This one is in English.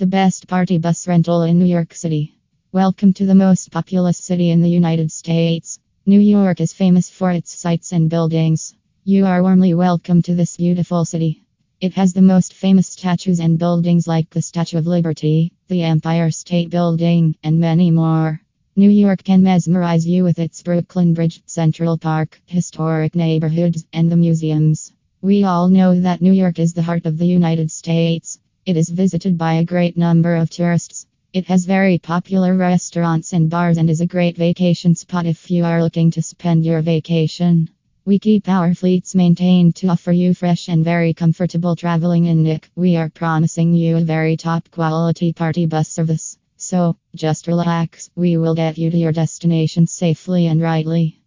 the best party bus rental in New York City. Welcome to the most populous city in the United States. New York is famous for its sights and buildings. You are warmly welcome to this beautiful city. It has the most famous statues and buildings like the Statue of Liberty, the Empire State Building, and many more. New York can mesmerize you with its Brooklyn Bridge, Central Park, historic neighborhoods, and the museums. We all know that New York is the heart of the United States. It is visited by a great number of tourists. It has very popular restaurants and bars and is a great vacation spot if you are looking to spend your vacation. We keep our fleets maintained to offer you fresh and very comfortable traveling in Nick. We are promising you a very top quality party bus service. So, just relax, we will get you to your destination safely and rightly.